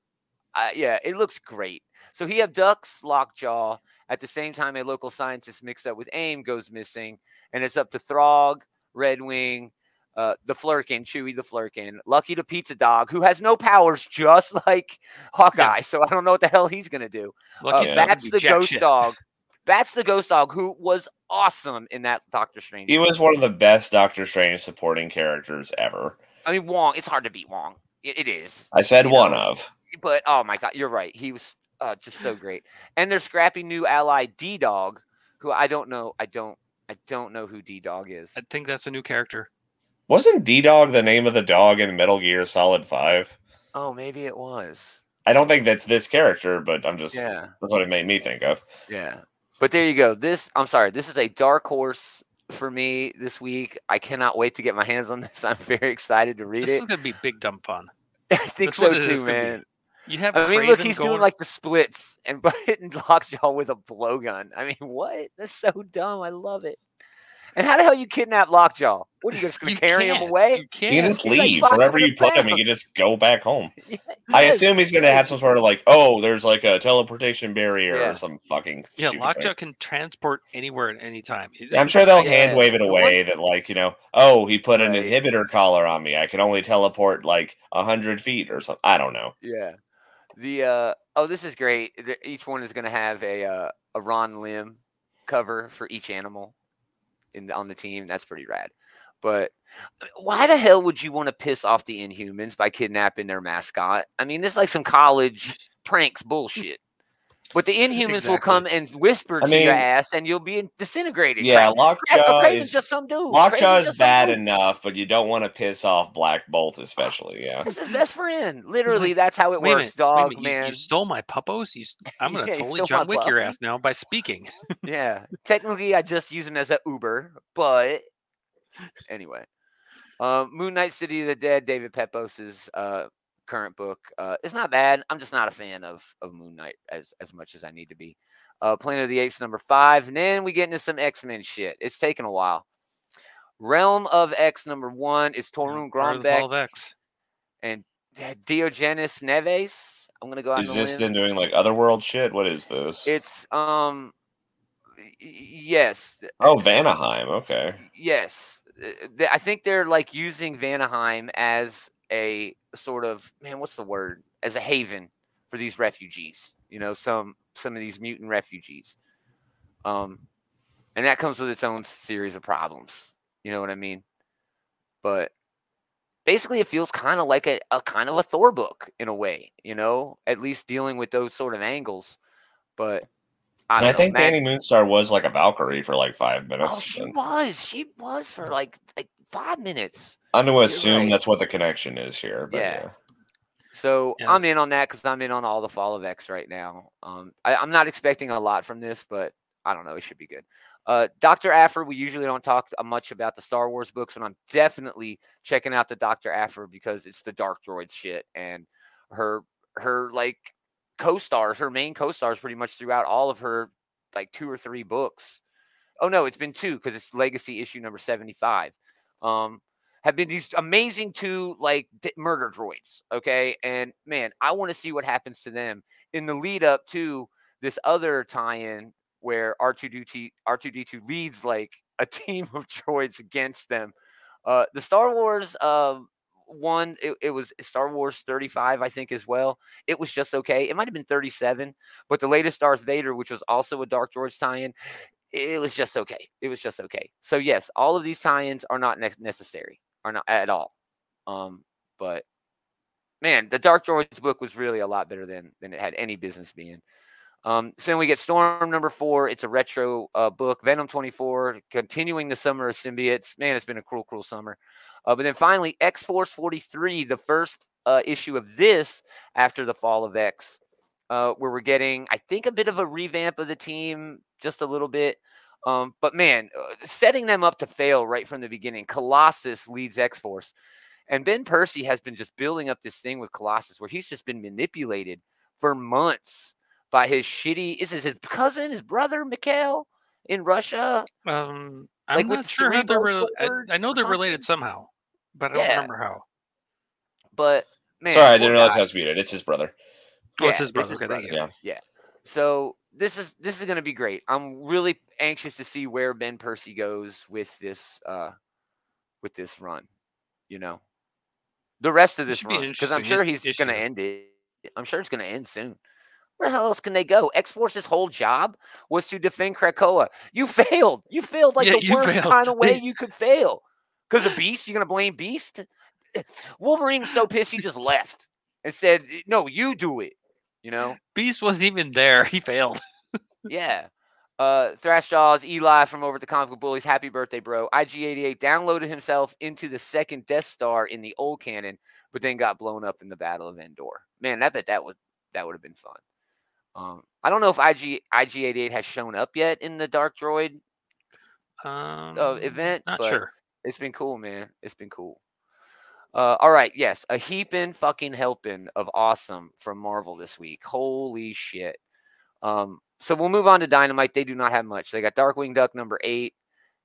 Uh, yeah, it looks great. So he abducts Lockjaw. At the same time, a local scientist mixed up with AIM goes missing, and it's up to Throg, Red Wing, uh, the Flerken, Chewie the Flerken, Lucky the Pizza Dog, who has no powers, just like Hawkeye. So I don't know what the hell he's gonna do. Uh, Lucky Yeah. Bats the jack Ghost shit. Dog. Bats the Ghost Dog, who was awesome in that Doctor Strange. He was one of the best Doctor Strange supporting characters ever. I mean, Wong. It's hard to beat Wong. It, it is. I said one know, of. but oh my god, you're right. He was uh, just so great. And their scrappy new ally D Dog, who I don't know. I don't. I don't know who D Dog is. I think that's a new character. Wasn't D Dog the name of the dog in Metal Gear Solid Five? Oh, maybe it was. I don't think that's this character, but I'm just Yeah, that's what it made me think of. yeah. But there you go. This I'm sorry. This is a dark horse for me this week. I cannot wait to get my hands on this. I'm very excited to read it. This is gonna be big dumb fun. I think that's so what too, is gonna be. man. You have. I mean, look, he's going, doing like the splits and hitting Lockjaw with a blowgun. I mean, what? That's so dumb. I love it. And how the hell you kidnap Lockjaw? What are you just going to carry him away? You You can't. can just he's like leave wherever you put him. You can just go back home. I Yes. assume he's going to have some sort of like, oh, there's like a teleportation barrier Yeah. or some fucking. Yeah, Lockjaw thing. can transport anywhere at any time. He- I'm sure they'll Yeah. hand wave it The away that like you know, oh, he put an Right. inhibitor collar on me. I can only teleport like a hundred feet or something. I don't know. Yeah. The uh oh, this is great. The- Each one is going to have a uh, a Ron Lim cover for each animal in the, on the team. That's pretty rad. But uh, why the hell would you want to piss off the Inhumans by kidnapping their mascot? I mean, this is like some college pranks bullshit. But the Inhumans will come and whisper I to your ass, and you'll be disintegrated. Yeah, Lockjaw is just some dude. Lockjaw is bad enough, but you don't want to piss off Black Bolt, especially. Yeah. That's his best friend. Literally, that's how it Wait works, minute, dog, minute, you- man. You, stole my puppos. You, I'm gonna Yeah, totally John Wick your ass now by speaking. Yeah, technically, I just use him as an Uber, but anyway. Um, Moon Knight City of the Dead, David Pepose's uh, current book. Uh, it's not bad. I'm just not a fan of of Moon Knight as as much as I need to be. Uh, Planet of the Apes number five, and then we get into some X Men shit. It's taken a while. Realm of X number one is Torunn Part of Grønbekk of X. and Diogenes Neves. I'm gonna go out Is this limb. then doing like otherworld shit? What is this? It's um, y- y- yes, oh, Vanaheim. Okay. yes. I think they're like using Vanaheim as a sort of man, what's the word? As a haven for these refugees. You know, some some of these mutant refugees. Um, and that comes with its own series of problems. You know what I mean? But basically, it feels kind of like a, a kind of a Thor book in a way. You know, at least dealing with those sort of angles. But I, And I know, think Matt- Dani Moonstar was like a Valkyrie for like five minutes. Oh, she was. She was for like like five minutes. I'm going to assume right. that's what the connection is here. But Yeah. yeah. So Yeah. I'm in on that because I'm in on all the Fall of X right now. Um, I, I'm not expecting a lot from this, but I don't know. It should be good. Uh, Dr. Aphra, we usually don't talk uh, much about the Star Wars books, but I'm definitely checking out the Dr. Aphra because it's the Dark Droids shit and her her like co-stars, her main co-stars, pretty much throughout all of her like two or three books. Oh no, it's been two because it's Legacy issue number 75. Um, have been these amazing two like d- murder droids. Okay. And man, I want to see what happens to them in the lead up to this other tie in where R2D2 R2D2 leads like a team of droids against them. Uh, the Star Wars uh, one, it, it was Star Wars 35, I think, as well. It was just okay. It might have been 37, but the latest Darth Vader, which was also a Dark Droids tie-in, it was just okay. It was just okay. So yes, all of these tie-ins are not ne- necessary, are not at all. Um, but man, the Dark Droids book was really a lot better than than it had any business being. Um, so then we get Storm number four. It's a retro uh, book. Venom 24, continuing the summer of symbiotes. Man, it's been a cruel, cruel summer. Uh, but then finally, X Force 43, the first uh, issue of this after the fall of X, uh, where we're getting, I think, a bit of a revamp of the team, just a little bit. Um, but man, uh, setting them up to fail right from the beginning. Colossus leads X Force. And Ben Percy has been just building up this thing with Colossus where he's just been manipulated for months by his shitty is this his cousin, his brother, Mikhail in Russia? Um, I'm Like not sure how they're. cerebral Rel- I, I know they're related somehow, but I don't Yeah. remember how. But man, Sorry, I didn't realize guy. I was muted. It's his brother. Oh, it's his brother. his Okay, thank you. Yeah. Yeah. So this is this is going to be great. I'm really anxious to see where Ben Percy goes with this uh with this run. You know, the rest of this run because I'm sure he's going to end it. I'm sure it's going to end soon. Where the hell else can they go? X Force's whole job was to defend Krakoa. You failed. You failed like Yeah, the worst failed. kind of way you could fail. Because of Beast, you're going to blame Beast? Wolverine was so pissed he just left and said, "No, you do it." You know. Beast wasn't even there. He failed. Yeah. Uh, Thrash Jaws, Eli from Over at the Comic Book Bullies, happy birthday, bro. IG88 downloaded himself into the second Death Star in the old canon, but then got blown up in the Battle of Endor. Man, I bet that would that would have been fun. Um, I don't know if IG IG88 has shown up yet in the Dark Droid Um, event, Not but- sure. it's been cool, man. It's been cool. Uh, all right, yes, a heaping fucking helping of awesome from Marvel this week. Holy shit. Um, so we'll move on to Dynamite. They do not have much. They got Darkwing Duck number eight,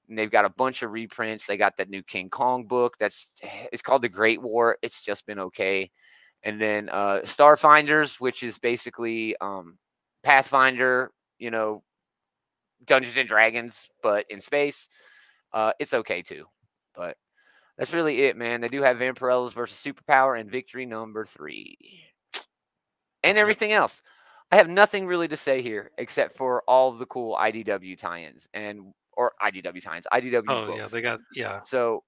and they've got a bunch of reprints. They got that new King Kong book. That's it's called The Great War. It's just been okay. And then uh Starfinders, which is basically um Pathfinder, you know, Dungeons and Dragons, but in space. Uh, it's okay too. But that's really it, man. They do have Vampirellas versus Superpower and Victory number three. And everything else. I have nothing really to say here except for all of the cool IDW tie-ins and or IDW tie-ins, IDW Oh books. yeah, they got yeah. So,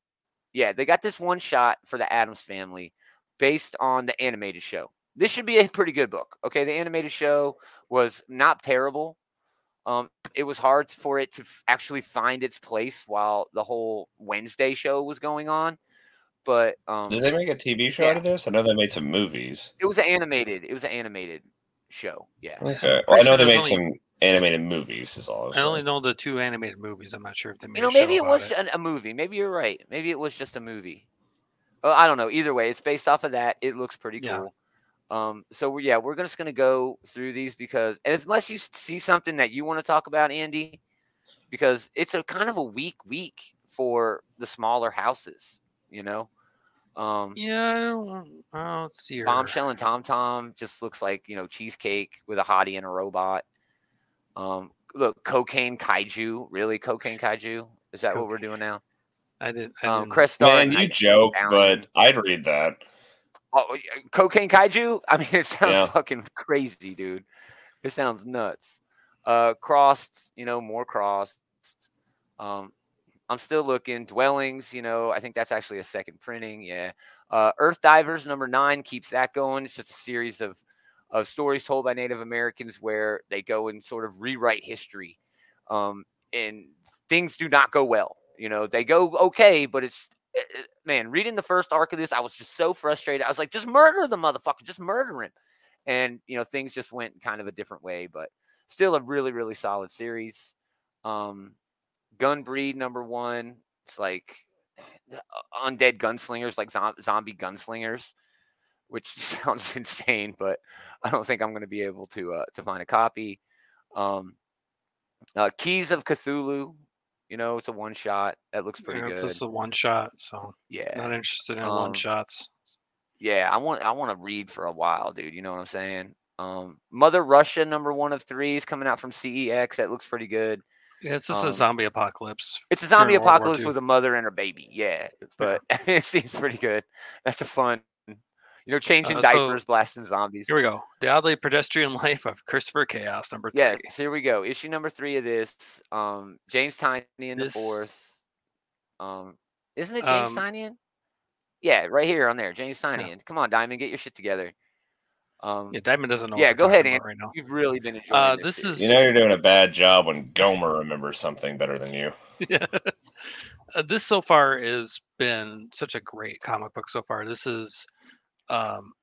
yeah, they got this one shot for the Addams family based on the animated show. This should be a pretty good book. Okay, the animated show was not terrible. Um, it was hard for it to f- actually find its place while the whole Wednesday show was going on, but um, Did they make a TV show Yeah. out of this? I know they made some movies. it was an animated. It was an animated show. Yeah. Okay. Well, I know they made sure some animated movies. Is all. I I only know the two animated movies. I'm not sure if they made. You know, a show maybe it was an- a movie. Maybe you're right. Maybe it was just a movie. Well, I don't know. Either way, it's based off of that. It looks pretty Yeah. cool. Um, so we're, yeah, we're just gonna go through these because unless you see something that you want to talk about, Andy, because it's a kind of a weak week for the smaller houses. You know, um, Yeah, I don't, oh, let's see here. Bombshell and Tom Tom just looks like you know cheesecake with a hottie and a robot. Um, look, cocaine kaiju. Really, cocaine kaiju? Is that what we're doing now? I did. I Um, didn't- Crest Man, you joke, but I'd read that. Oh, cocaine kaiju? I mean, it sounds Yeah. fucking crazy, dude. It sounds nuts. Uh, crossed, you know, more crossed. Um, I'm still looking. Dwellings, you know, I think that's actually a second printing. Yeah. Uh, Earth Divers number nine keeps that going. It's just a series of of stories told by Native Americans where they go and sort of rewrite history. Um, and things do not go well. You know, they go okay, but it's man, reading the first arc of this, I was just so frustrated. I was like, just murder the motherfucker, just murder him. And you know, things just went kind of a different way, but still a really, really solid series. Um, Gun Breed number one. It's like uh, undead gunslingers, like zombie gunslingers, which sounds insane, but I don't think I'm going to be able to uh, to find a copy. Um, uh, Keys of Cthulhu. You know, it's a one shot. That looks pretty yeah, good. It's just a one shot, so yeah. not interested in Um, one shots. Yeah, I want I want to read for a while, dude. You know what I'm saying? Um, Mother Russia number one of three is coming out from CEX. That looks pretty good. Yeah, it's just Um, a zombie apocalypse. It's a zombie during World War apocalypse with a mother and her baby. Yeah, but it seems pretty good. That's a fun, you know, changing Uh, so- diapers, blasting zombies. Here we go. The oddly pedestrian life of Christopher Chaos, number three. Yeah, so here we go. Issue number three of this. Um, James Tiny in the This- fourth. Um, isn't it James Um, Tynion? Yeah, right here on there, James Tynion. Come on, Diamond, get your shit together. Um, Yeah, Diamond doesn't know. Yeah, go ahead, talking about right now. you've really been enjoying Uh, this. this is- You know you're doing a bad job when Gomer remembers something better than you. uh, this so far has been such a great comic book so far. This is, um,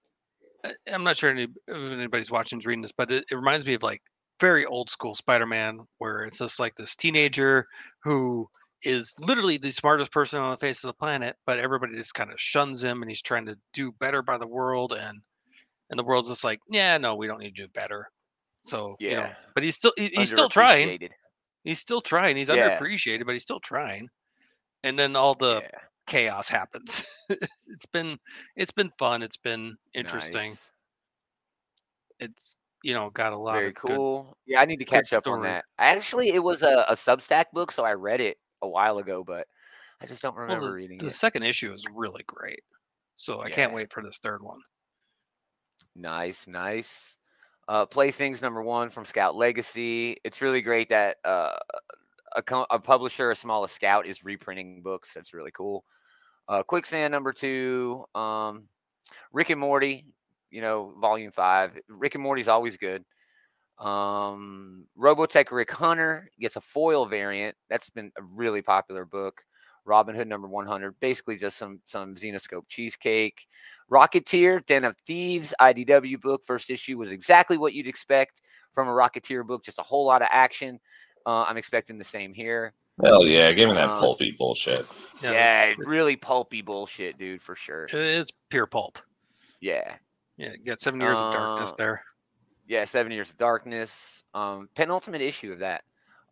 I- I'm not sure any, if anybody's watching, reading this, but it, it reminds me of like very old school Spider-Man, where it's just like this teenager who is literally the smartest person on the face of the planet, but everybody just kind of shuns him, and he's trying to do better by the world, and and the world's just like, yeah, no, we don't need to do better. So you know, Yeah. but he's still he- he's still trying he's still trying. He's Yeah. underappreciated, but he's still trying. And then all the Yeah, chaos happens. it's been it's been fun. It's been interesting. nice. It's you know got a lot Very of good- cool. Yeah, I need to catch up on that. Actually, it was a, a Substack book, so I read it a while ago, but I just don't well, remember the, reading the it. second issue is really great. So I can't wait for this third one. Nice, nice. Uh, Playthings number one from Scout Legacy. It's really great that uh, a, a publisher as small as Scout is reprinting books. That's really cool. Uh, Quicksand number two. Um, Rick and Morty, you know, volume five. Rick and Morty's always good. Um, Robotech Rick Hunter gets a foil variant. That's been a really popular book. Robin Hood number 100, basically just some some Zenescope cheesecake. Rocketeer, Den of Thieves, IDW book. First issue was exactly what you'd expect from a Rocketeer book, just a whole lot of action. Uh, I'm expecting the same here. Hell yeah, give me that Uh, pulpy bullshit. Yeah, Yeah, really pulpy bullshit, dude, for sure. It's pure pulp. Yeah. Yeah, you got seven years of darkness Uh, there. Yeah, Seven Years of Darkness. Um, penultimate issue of that.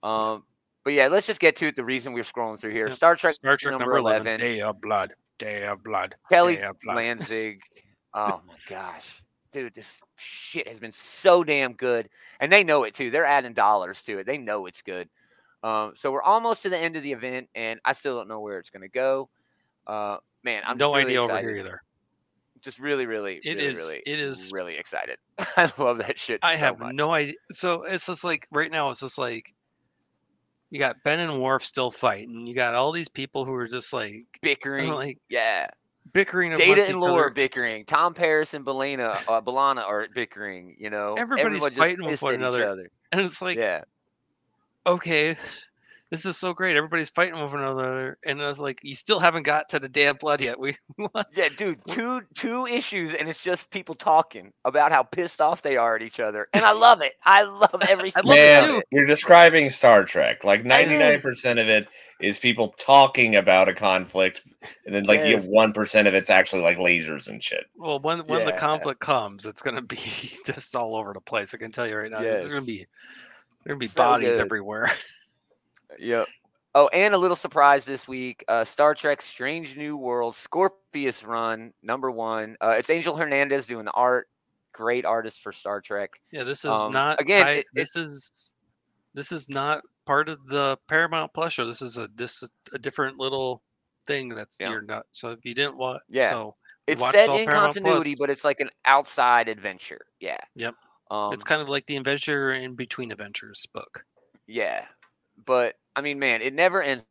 Um, but yeah, let's just get to it. The reason we're scrolling through here. Yep. Star Trek Star Trek number 11. Day of Blood. Day of Blood. Kelly Day of Blood. Lanzing. Oh my gosh. Dude, this shit has been so damn good. And they know it too. They're adding dollars to it. They know it's good. Um, so we're almost to the end of the event, and I still don't know where it's gonna go. Uh man, I'm no just really idea excited. over here either. Just really, really, It really, is- really, it is- really excited. I love that shit. I so have much. no idea. So it's just like right now, it's just like you got Ben and Worf still fighting. You got all these people who are just like bickering. like yeah. bickering. Data and are bickering. Tom Paris and B'Elanna, uh, B'Elanna are bickering. You know, Everybody's Everyone just fighting with one another. other. and it's like yeah, okay, this is so great. Everybody's fighting with one another, and I was like, you still haven't got to the damn blood yet. We what? yeah, dude. Two two issues, and it's just people talking about how pissed off they are at each other, and I love it. I love every. I love Man, of you're describing Star Trek. Like 99% of it is people talking about a conflict, and then like you have one percent of it's actually like lasers and shit. Well, when when the conflict comes, it's gonna be just all over the place. I can tell you right now. it's gonna be there's gonna be So bodies good. everywhere. Yep. Oh, and a little surprise this week: uh, Star Trek: Strange New World Scorpius run number one. Uh, it's Angel Hernandez doing the art. Great artist for Star Trek. Yeah, this is Um, not again, I- it- it- this is this is not part of the Paramount Plus show. This is a this is a different little thing that's Yeah. you're not. So if you didn't watch, Yeah. so It's watched set all in Paramount continuity, Plus. but it's like an outside adventure. Yeah. Yep. Um, it's kind of like the adventure in between adventures book. Yeah, but I mean, man, it never ends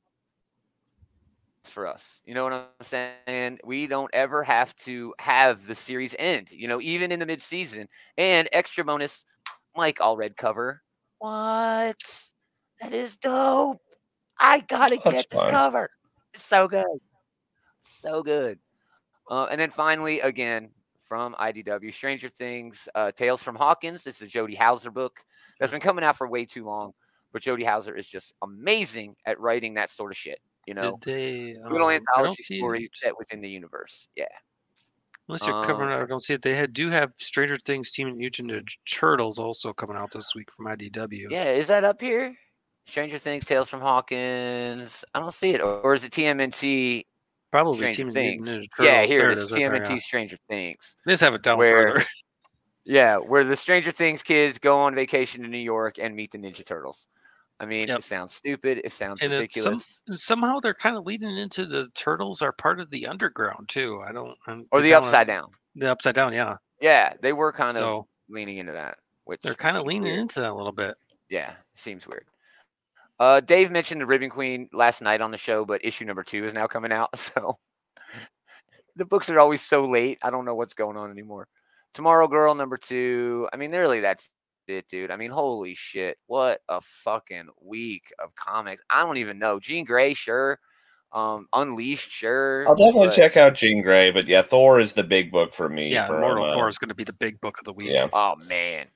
for us. You know what I'm saying? We don't ever have to have the series end. You know, even in the mid-season. And extra bonus, Mike Allred cover. What? That is dope. I gotta That's get this cover. It's so good, so good. Uh, and then finally, again from IDW, Stranger Things, uh, Tales from Hawkins. This is a Jody Houser book that's been coming out for way too long. But Jody Houser is just amazing at writing that sort of shit. You know, they? little um, don't anthology stories it. set within the universe. Yeah. Unless you're covering Um, it, I don't see it. They had, do have Stranger Things Team Mutant Ninja Turtles also coming out this week from IDW. Yeah, is that up here? Stranger Things, Tales from Hawkins. I don't see it. Or, or is it TMNT Probably Stranger Things? Ninja Turtles. Yeah, here it is. TMNT yeah. Stranger Things. Just have it down where- further. Yeah, where the Stranger Things kids go on vacation to New York and meet the Ninja Turtles. I mean, Yep. it sounds stupid. It sounds And it's some- ridiculous. Somehow they're kind of leading into the turtles are part of the underground too. I don't. I'm- or the upside down. The upside down, yeah. Yeah, they were kind of leaning into that. Which they're kind of leaning weird. into that a little bit. Yeah, seems weird. Uh, Dave mentioned the Ribbon Queen last night on the show, but issue number two is now coming out. So the books are always so late. I don't know what's going on anymore. Tomorrow Girl number two. I mean, really, that's it, dude. I mean, holy shit, what a fucking week of comics. I don't even know. Jean Grey, sure. Um, Unleashed, sure. I'll definitely but- check out Jean Grey, but yeah, Thor is the big book for me. Yeah, for, Mortal uh, Core is going to be the big book of the week. Yeah. Oh man.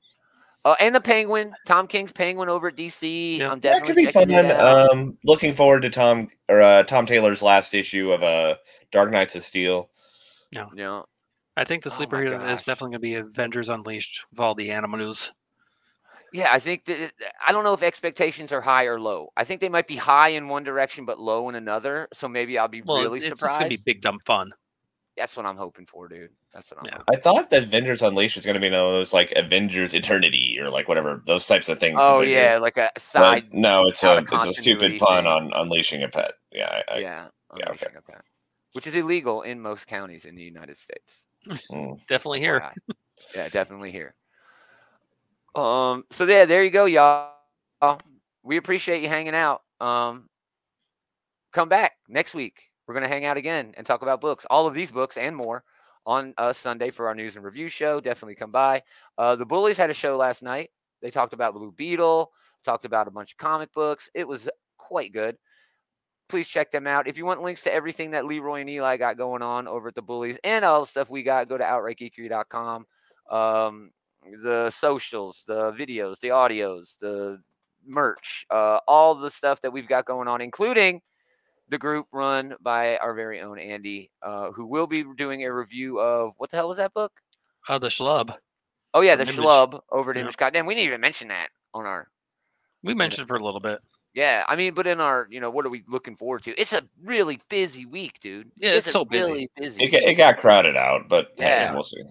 Uh, and the Penguin, Tom King's Penguin over at DC. Yeah. I'm That could definitely be fun. checking it out. Um, looking forward to Tom or uh, Tom Taylor's last issue of uh, Dark Knights of Steel. yeah. I think the Oh my sleeper hero is definitely going to be Avengers Unleashed with all the animal news. Yeah, I think that I don't know if expectations are high or low. I think they might be high in one direction but low in another. So maybe I'll be Well, really it's, it's surprised. going to be big dumb fun. That's what I'm hoping for, dude. That's what I'm Yeah. I thought that Avengers Unleashed was going to be one of those like Avengers Eternity or like whatever those types of things. Oh they do. yeah, like a But side. no, it's a it's a stupid pun thing. on unleashing a pet. Yeah, I, I, yeah, yeah, okay. a pet, which is illegal in most counties in the United States. mm. Definitely here. Yeah, definitely here. Um. So there, there you go, y'all. We appreciate you hanging out. Um. Come back next week. We're gonna hang out again and talk about books, all of these books and more, on uh, Sunday for our news and review show. Definitely come by. Uh, the Bullies had a show last night. They talked about Blue Beetle, talked about a bunch of comic books. It was quite good. Please check them out. If you want links to everything that Leroy and Eli got going on over at the Bullies and all the stuff we got, go to outrightgeekery.com. Um, the socials, the videos, the audios, the merch, uh, all the stuff that we've got going on, including the group run by our very own Andy, uh, who will be doing a review of what the hell was that book? Oh, the schlub. Oh yeah, the From Image. Schlub over at Yeah. Image. Goddamn, we didn't even mention that on our. We mentioned for a little bit. Yeah, I mean, but in our, you know, what are we looking forward to? It's a really busy week, dude. Yeah, it's a so busy. Really busy. it, got- it got crowded out, but hey, Yeah. we'll see.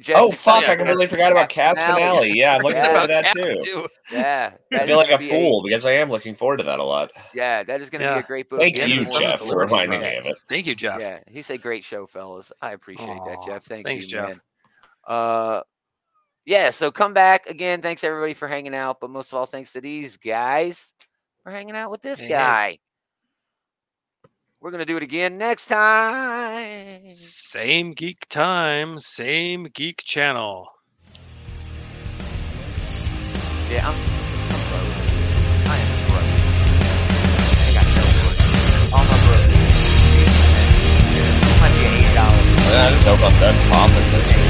Jeff, Oh fuck! said I completely forgot about Cat's Cat's finale. Yeah, I'm looking Yeah. forward to that Yeah, too. Yeah, I feel like a gonna be fool because I am looking forward to that a lot. yeah, that is going to be a great book. Thank The you, Jeff, for reminding me of it. Thank you, Jeff. Yeah, he said great show, fellas. I appreciate that, Jeff. Thank thanks, you, Jeff. man. Uh, yeah. So come back again. Thanks everybody for hanging out, but most of all, thanks to these guys for hanging out with this Hey, hey. guy. We're gonna do it again next time. Same geek time, same geek channel. Yeah, I'm, I'm broke. I am broke. I got no work. All my broke. Might dollars. I just hope I'm done coughing this week.